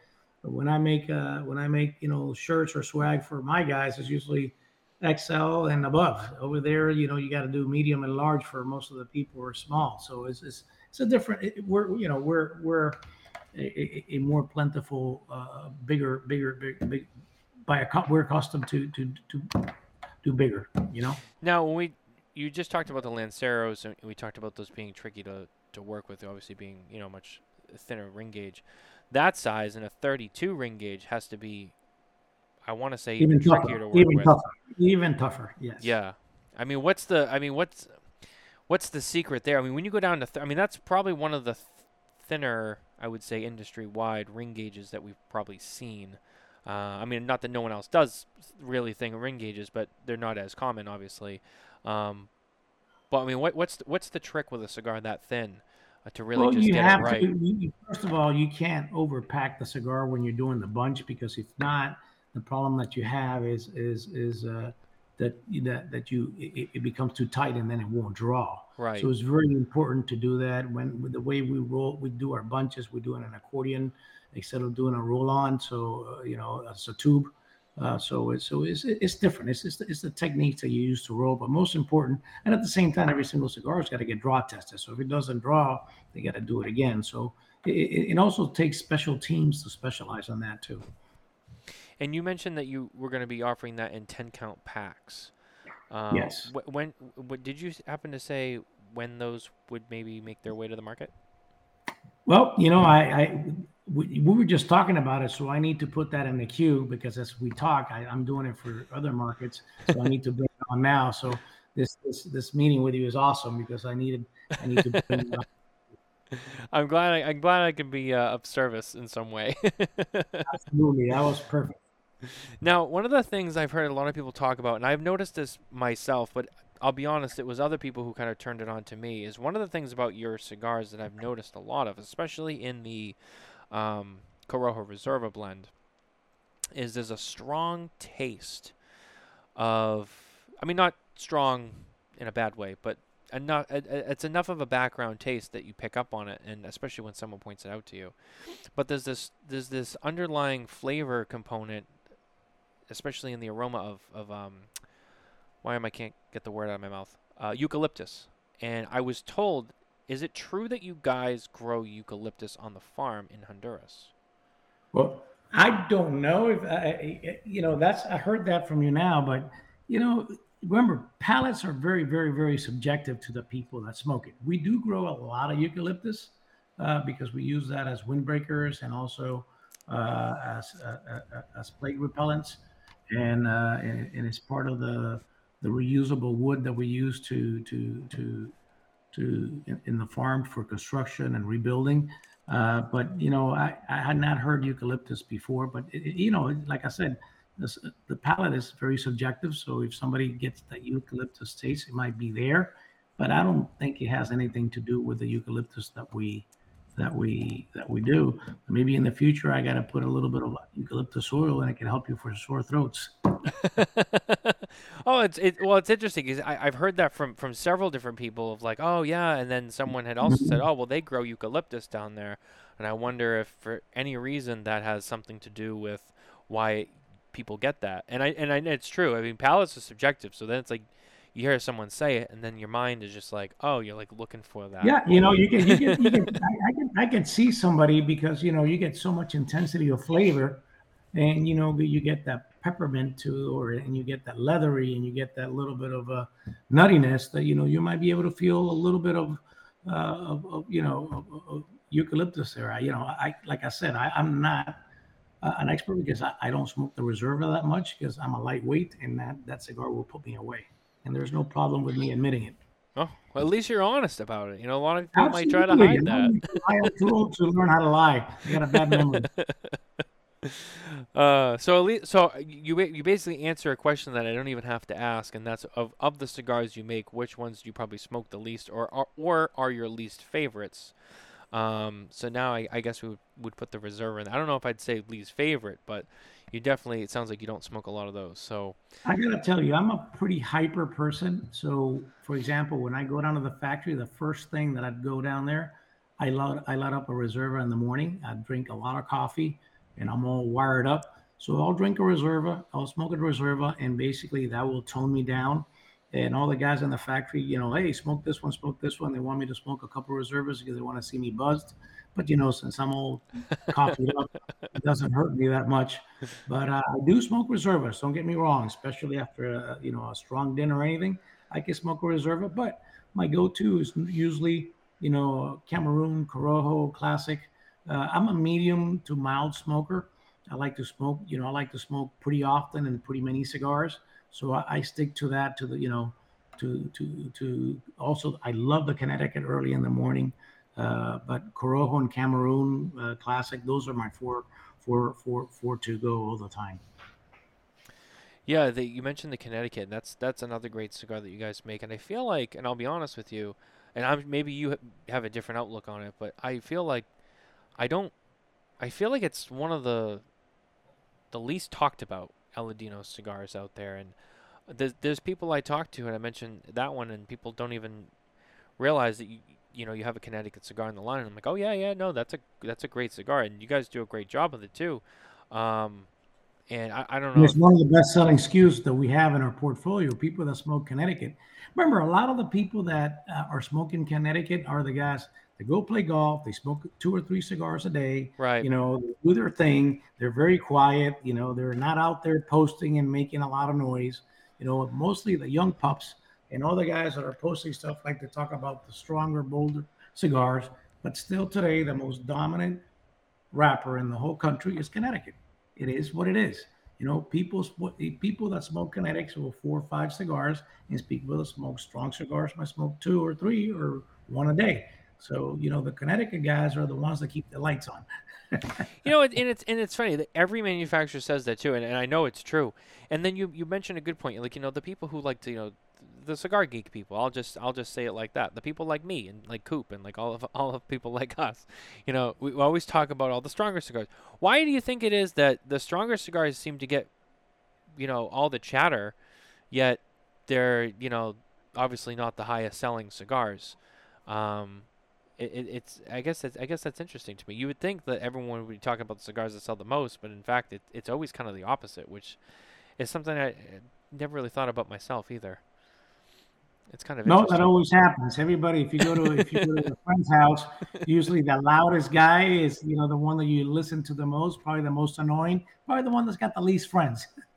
when I make uh, when I make you know shirts or swag for my guys, it's usually XL and above. Over there, you know, you got to do medium and large for most of the people are small. So it's it's, it's a different. It, we're you know we're we're a, a, more plentiful, uh, bigger, bigger, big, big. By a we're accustomed to to to do bigger. You know. Now, when we you just talked about the Lanceros, and we talked about those being tricky to to work with, obviously being you know much thinner ring gauge. That size in a 32 ring gauge has to be, I want to say, even, tougher. to work Even with. tougher. Even tougher. Yes. Yeah, I mean, what's the? I mean, what's what's the secret there? I mean, when you go down to, th- I mean, that's probably one of the th- thinner, I would say, industry-wide ring gauges that we've probably seen. Uh, I mean, not that no one else does really thin ring gauges, but they're not as common, obviously. Um, but I mean, what, what's the, what's the trick with a cigar that thin uh, to really well, just get it right? to. You- first of all, you can't overpack the cigar when you're doing the bunch because if not, the problem that you have is is is uh, that that that you it, it becomes too tight and then it won't draw. Right. So it's very important to do that. When with the way we roll, we do our bunches, we do it in an accordion instead of doing a roll on. So uh, you know, it's a tube. Uh, so it's so it's it's different. It's, it's the- it's the techniques that you use to roll, but most important, and at the same time, every single cigar's got to get draw tested. So if it doesn't draw, they got to do it again. So it, it also takes special teams to specialize on that too. And you mentioned that you were going to be offering that in 10 count packs. Um, Yes. wh- When, wh- did you happen to say when those would maybe make their way to the market? Well, you know, I, I we, we were just talking about it, so I need to put that in the queue because as we talk, I, I'm doing it for other markets, so I need to bring it on now. So this this this meeting with you is awesome because I needed I need to bring it up. I'm glad I, I'm glad I can be uh, of service in some way. Absolutely, that was perfect. Now, one of the things I've heard a lot of people talk about, and I've noticed this myself, but I'll be honest, it was other people who kind of turned it on to me, is one of the things about your cigars that I've noticed a lot of, especially in the um, Corojo Reserva blend, is there's a strong taste of, I mean, not strong in a bad way, but enough. It's enough of a background taste that you pick up on it, and especially when someone points it out to you. But there's this there's this underlying flavor component, especially in the aroma of of um, why am I can't get the word out of my mouth? Uh, eucalyptus. And I was told, is it true that you guys grow eucalyptus on the farm in Honduras? Well, I don't know if I, I- you know that's I heard that from you now, but you know, remember palates are very, very, very subjective to the people that smoke it. We do grow a lot of eucalyptus uh, because we use that as windbreakers and also uh, as uh, uh, as plague repellents, and, uh, and and it's part of the the reusable wood that we use to to to to in, in the farm for construction and rebuilding. Uh, but you know, I, I had not heard eucalyptus before. But it, it- you know, like I said, this, the palate is very subjective. So if somebody gets that eucalyptus taste, it might be there. But I don't think it has anything to do with the eucalyptus that we that we that we do. Maybe in the future, I got to put a little bit of eucalyptus oil, and it can help you for sore throats. oh, it's it. Well, it's interesting because I've heard that from from several different people of like, oh yeah, and then someone had also said, mm-hmm. oh well, they grow eucalyptus down there, and I wonder if for any reason that has something to do with why people get that. And I and I, it's true. I mean, palates is subjective, so then it's like you hear someone say it, and then your mind is just like, oh, you're like looking for that. Yeah, you know, you can, you can, you can I, I can, I can see somebody because you know you get so much intensity of flavor, and you know you get that peppermint too, or and you get that leathery, and you get that little bit of a nuttiness that you know you might be able to feel a little bit of, uh, of, of you know, of, of eucalyptus there. I, you know, I like I said, I, I'm not uh, an expert because I, I don't smoke the Reserva that much because I'm a lightweight, and that that cigar will put me away, and there's no problem with me admitting it. Oh, well, at least you're honest about it. You know, a lot of people might try to hide that. I'm too old to learn how to lie. I got a bad memory. Uh, so at least, so you you basically answer a question that I don't even have to ask, and that's of of the cigars you make, which ones do you probably smoke the least, or or, or are your least favorites? Um, so now I, I guess we would, would put the reserve in. I don't know if I'd say least favorite, but you definitely it sounds like you don't smoke a lot of those. So I gotta tell you, I'm a pretty hyper person. So, for example, when I go down to the factory, the first thing that I'd go down there, I load I light up a Reserva in the morning. I drink a lot of coffee, and I'm all wired up. So I'll drink a Reserva, I'll smoke a Reserva, and basically that will tone me down. And all the guys in the factory, you know, hey, smoke this one, smoke this one. They want me to smoke a couple of Reservas because they want to see me buzzed. But you know, since I'm all coffeeed up, it doesn't hurt me that much. But uh, I do smoke Reservas. Don't get me wrong, especially after a, you know a strong dinner or anything. I can smoke a Reserva, but my go-to is usually you know Cameroon Corojo Classic. Uh, I'm a medium to mild smoker. I like to smoke. You know, I like to smoke pretty often and pretty many cigars. So I, I stick to that. To the you know, to to to also I love the Connecticut early in the morning. Uh, but Corojo and Cameroon uh, Classic, those are my four, four, four, four to go all the time. Yeah, the, you mentioned the Connecticut. That's that's another great cigar that you guys make, and I feel like, and I'll be honest with you, and I'm maybe you have a different outlook on it, but I feel like I don't. I feel like it's one of the the least talked about Aladino cigars out there, and there's there's people I talk to, and I mentioned that one, and people don't even realize that you you know you have a Connecticut cigar in the line. And I'm like, oh yeah, yeah, no, that's a that's a great cigar, and you guys do a great job with it too. Um, and I, I don't know. It's one of the best selling SKUs that we have in our portfolio. People that smoke Connecticut. Remember, a lot of the people that uh, are smoking Connecticut are the guys that go play golf. They smoke two or three cigars a day. Right. You know, do their thing. They're very quiet. You know, they're not out there posting and making a lot of noise. You know, mostly the young pups and all the guys that are posting stuff like to talk about the stronger, bolder cigars. But still, today, the most dominant wrapper in the whole country is Connecticut. It is what it is. You know, people people that smoke Connecticut smoke four or five cigars, and people that smoke strong cigars might smoke two or three or one a day. So you know, the Connecticut guys are the ones that keep the lights on. you know, and it's and it's funny that every manufacturer says that too, and, and I know it's true. And then you you mentioned a good point, like you know, the people who like to you know the cigar geek people. I'll just I'll just say it like that. The people like me and like Coop and like all of all of people like us. You know, we, always talk about all the stronger cigars. Why do you think it is that the stronger cigars seem to get, you know, all the chatter, yet they're you know obviously not the highest selling cigars. Um, it, it, it's I guess it's, I guess that's interesting to me. You would think that everyone would be talking about the cigars that sell the most, but in fact, it, it's always kind of the opposite, which is something I never really thought about myself either. It's kind of no, that always happens. Everybody, if you go to if you go to a friend's house, usually the loudest guy is you know the one that you listen to the most, probably the most annoying, probably the one that's got the least friends.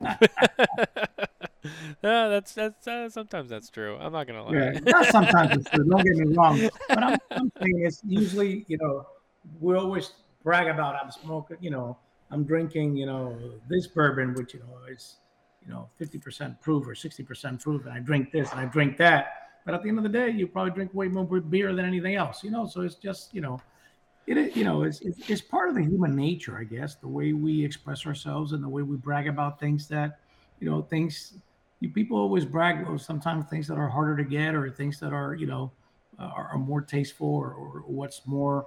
yeah, that's that's uh, sometimes that's true. I'm not gonna lie. Yeah, not sometimes it's true. Don't get me wrong, but I'm, I'm saying it's usually you know we always brag about I'm smoking, you know, I'm drinking, you know, this bourbon, which you know is you know, 50% proof or 60% proof, and I drink this and I drink that. But at the end of the day, you probably drink way more beer than anything else, you know. So it's just, you know, it, you know, it's, it's, it's part of the human nature, I guess, the way we express ourselves and the way we brag about things that, you know, things you, people always brag about sometimes things that are harder to get or things that are, you know, uh, are, are, more tasteful or, or what's more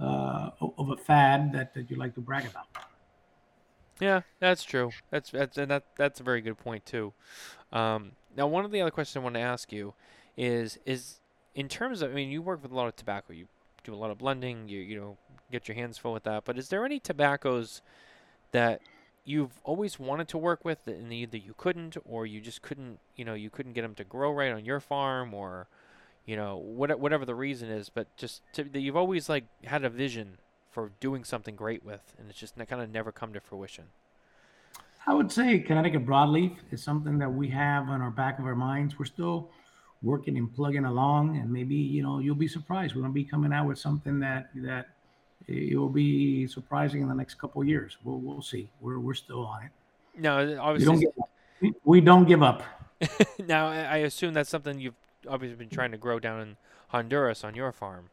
uh, of a fad that, that you like to brag about. Yeah, that's true. That's that's and that that's a very good point too. Um, now, one of the other questions I want to ask you is is in terms of I mean, you work with a lot of tobacco. You do a lot of blending. You you know get your hands full with that. But is there any tobaccos that you've always wanted to work with and either you couldn't or you just couldn't you know you couldn't get them to grow right on your farm or you know what, whatever the reason is but just to, that you've always like had a vision for doing something great with, and it's just kind of never come to fruition? I would say Connecticut broadleaf is something that we have on our back of our minds. We're still working and plugging along, and maybe you know you'll be surprised. We're gonna be coming out with something that that it will be surprising in the next couple of years. We'll we'll see. We're we're still on it. No, obviously we don't give up. We don't give up. now I assume that's something you've obviously been trying to grow down in Honduras on your farm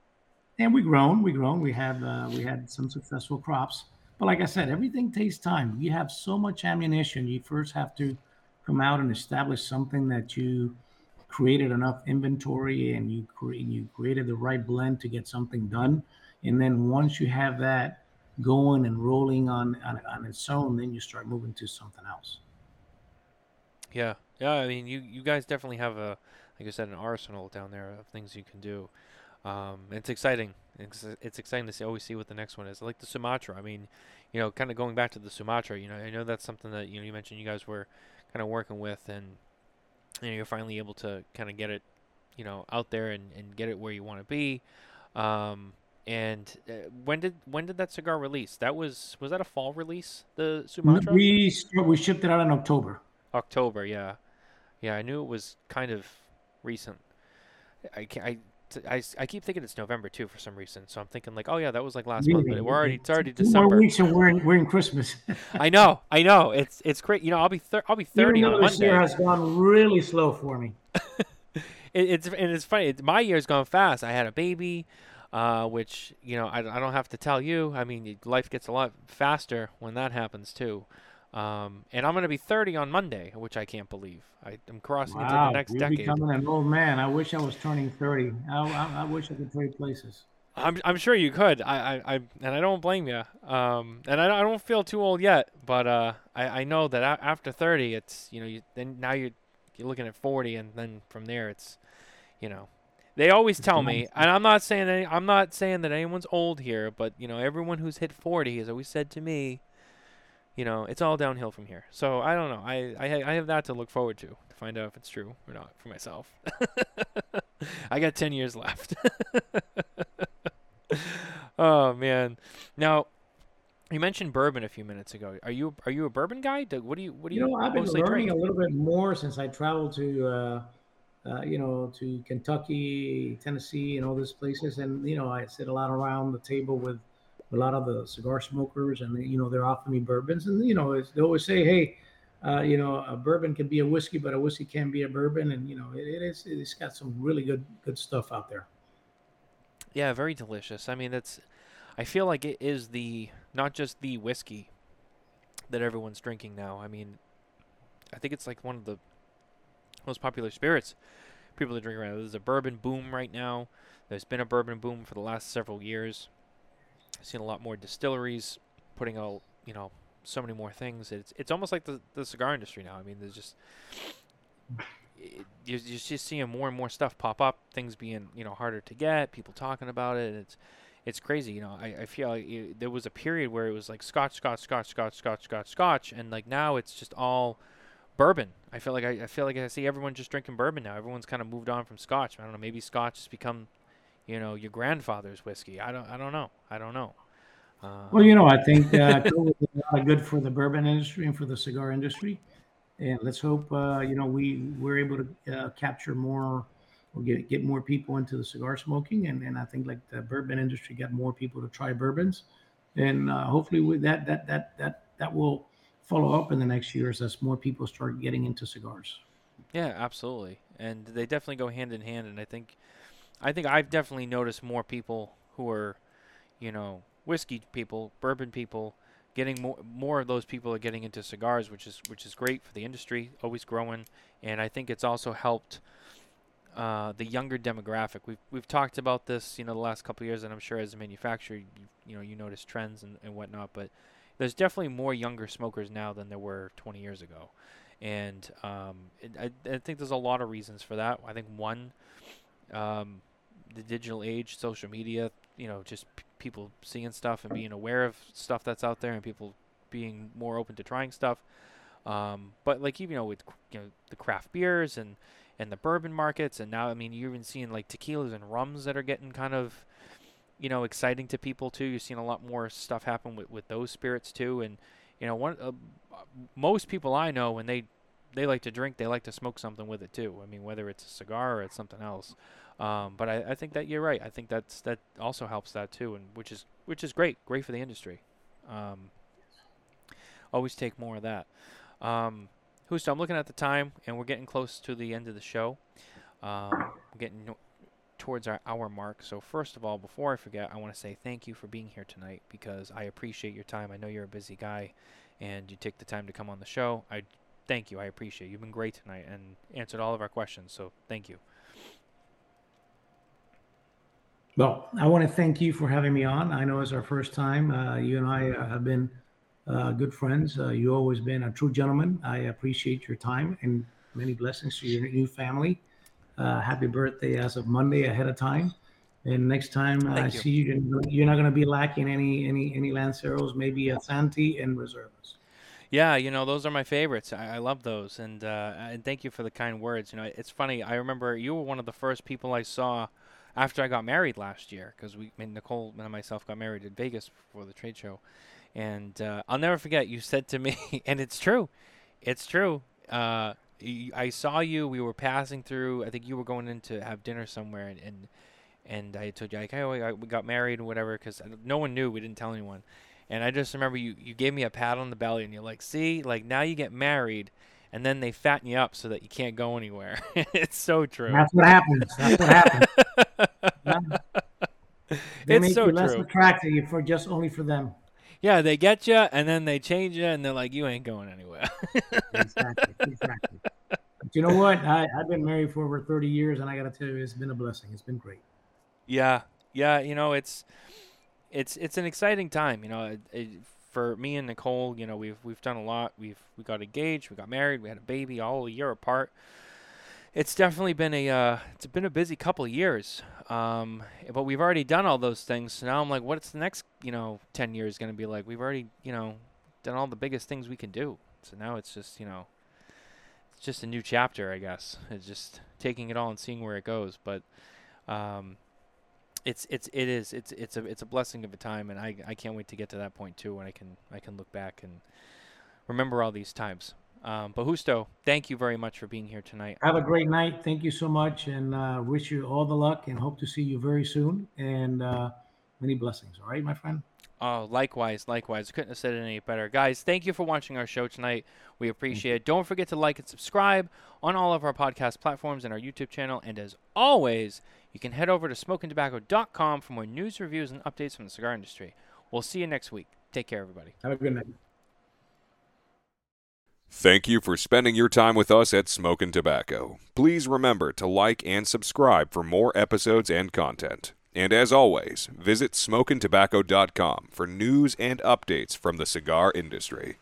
and we grown, we grown. We had uh, we had some successful crops, but like I said, everything takes time. You have so much ammunition. You first have to come out and establish something that you created enough inventory and you cre- you created the right blend to get something done. And then once you have that going and rolling on on, on its own, then you start moving to something else. Yeah, yeah. I mean, you you guys definitely have a, like I said, an arsenal down there of things you can do. Um, it's exciting. It's, it's exciting to see, always see what the next one is. Like the Sumatra. I mean, you know, kind of going back to the Sumatra. You know, I know that's something that you know you mentioned you guys were kind of working with, and you know, you're finally able to kind of get it, you know, out there and, and get it where you want to be. Um, and uh, when did when did that cigar release? That was was that a fall release? The Sumatra. We we shipped it out in October. October, yeah, yeah. I knew it was kind of recent. I I, I, I keep thinking it's November too for some reason. So I'm thinking like, oh yeah, that was like last month, but we're already it's already Two December. more weeks and we're in, we're in Christmas. I know, I know. It's it's great. You know, I'll be thir- I'll be 30 Even on though this Monday. year has gone really slow for me. it, it's and it's funny. It's, my year's gone fast. I had a baby, uh, which you know I, I don't have to tell you. I mean, life gets a lot faster when that happens too. Um, and I'm gonna be 30 on Monday, which I can't believe. I, I'm crossing into the Wow, next you're decade. becoming an old man. I wish I was turning 30. I, I, I wish I could trade places. I'm I'm sure you could. I I, I and I don't blame you. Um, and I, I don't feel too old yet, but uh, I, I know that after 30, it's you know you then now you you're looking at 40, and then from there it's, you know, they always tell me, and I'm not saying any, I'm not saying that anyone's old here, but you know everyone who's hit 40 has always said to me, you know, it's all downhill from here. So I don't know. I I, I have that to look forward to to find out if it's true or not for myself. I got 10 years left. oh man. Now, you mentioned bourbon a few minutes ago. Are you are you a bourbon guy? What do you what do You you, know, I've been learning drink? a little bit more since I traveled to, uh, uh, you know, to Kentucky, Tennessee, and all these places. And you know, I sit a lot around the table with a lot of the cigar smokers, and you know, they're offering me bourbons, and you know, they always say, hey. Uh, you know, a bourbon can be a whiskey, but a whiskey can be a bourbon, and you know, it, it is. It's got some really good, good stuff out there. Yeah, very delicious. I mean, that's I feel like it is the not just the whiskey that everyone's drinking now. I mean, I think it's like one of the most popular spirits people are drinking right now. There's a bourbon boom right now. There's been a bourbon boom for the last several years. I've seen a lot more distilleries putting out, you know, so many more things. It's it's almost like the, the cigar industry now. I mean, there's just it, you're, you're just seeing more and more stuff pop up. Things being you know harder to get. People talking about it. It's it's crazy. You know, I, I feel like it, there was a period where it was like Scotch, Scotch, Scotch, Scotch, Scotch, Scotch, Scotch, and like now it's just all bourbon. I feel like I, I feel like I see everyone just drinking bourbon now. Everyone's kind of moved on from Scotch. I don't know. Maybe Scotch has become, you know, your grandfather's whiskey. I don't. I don't know. I don't know. Uh, Well, you know, I think uh, COVID was a lot of good for the bourbon industry and for the cigar industry, and let's hope uh, you know we we're able to uh, capture more or get get more people into the cigar smoking, and and I think like the bourbon industry got more people to try bourbons, and uh, hopefully with that that that that that will follow up in the next years as more people start getting into cigars. Yeah, absolutely, and they definitely go hand in hand. And I think, I think I've definitely noticed more people who are, you know, whiskey people, bourbon people, getting more more of those people are getting into cigars, which is which is great for the industry, always growing. And I think it's also helped uh, the younger demographic. We've we've talked about this, you know, the last couple years, and I'm sure as a manufacturer, you, you know, you notice trends and, and whatnot. But there's definitely more younger smokers now than there were 20 years ago and um, it, I, I think there's a lot of reasons for that. I think one, um, the digital age, social media, you know, just p- people seeing stuff and being aware of stuff that's out there, and people being more open to trying stuff. Um, but like even you know with you know the craft beers and and the bourbon markets, and now I mean you're even seeing like tequilas and rums that are getting kind of you know exciting to people too. You're seeing a lot more stuff happen with with those spirits too, and you know one uh, most people I know when they they like to drink, they like to smoke something with it too. I mean, whether it's a cigar or it's something else. Um, but I, I think that you're right. I think that's that also helps that too, and which is which is great, great for the industry. Um, always take more of that. Um, Justo, I'm looking at the time, and we're getting close to the end of the show. Um, getting towards our hour mark. So first of all, before I forget, I want to say thank you for being here tonight because I appreciate your time. I know you're a busy guy, and you take the time to come on the show. I thank you. I appreciate. it. You've been great tonight and answered all of our questions. So thank you. Well, I want to thank you for having me on. I know it's our first time. Uh, you and I uh, have been uh, good friends. Uh, you've always been a true gentleman. I appreciate your time and many blessings to your new family. Uh, happy birthday as of Monday ahead of time. And next time I see you, you're not going to be lacking any any any Lanceros, maybe a Santi and Reservas. Yeah, you know those are my favorites. I, I love those, and uh, and thank you for the kind words. You know, it's funny. I remember you were one of the first people I saw after I got married last year because we, Nicole and myself got married in Vegas before the trade show, and uh, I'll never forget. You said to me, and it's true, it's true. Uh, I saw you. We were passing through. I think you were going in to have dinner somewhere, and and, and I told you like, hey, we- we got married and whatever because no one knew. We didn't tell anyone. And I just remember you, you gave me a pat on the belly, and you're like, see, like now you get married, and then they fatten you up so that you can't go anywhere. it's so true. That's what happens. That's what happens. Yeah. They It's make so you less true. attractive for just only for them. Yeah, they get you, and then they change you, and they're like, you ain't going anywhere. Exactly. exactly. You know what? I, I've been married for over 30 years, and I got to tell you, it's been a blessing. It's been great. Yeah, yeah, you know, it's it's it's an exciting time, you know. It, it, for me and Nicole, you know, we've we've done a lot. We've we got engaged, we got married, we had a baby, all a year apart. It's definitely been a uh, it's been a busy couple of years, um, but we've already done all those things. So now I'm like, what's the next you know ten years going to be like? We've already you know done all the biggest things we can do. So now it's just you know just a new chapter, I guess. It's just taking it all and seeing where it goes. But um, it's it's it is it's it's a it's a blessing of a time, and I I can't wait to get to that point too, when I can I can look back and remember all these times. Um, but Justo, thank you very much for being here tonight. Have a great night. Thank you so much, and uh, wish you all the luck, and hope to see you very soon. And uh, many blessings. All right, my friend. Oh, likewise, likewise. Couldn't have said it any better. Guys, thank you for watching our show tonight. We appreciate it. Don't forget to like and subscribe on all of our podcast platforms and our YouTube channel. And as always, you can head over to SmokinTabacco.com for more news, reviews, and updates from the cigar industry. We'll see you next week. Take care, everybody. Have a good night. Thank you for spending your time with us at Smokin Tabacco. Please remember to like and subscribe for more episodes and content. And as always, visit SmokinTabacco.com for news and updates from the cigar industry.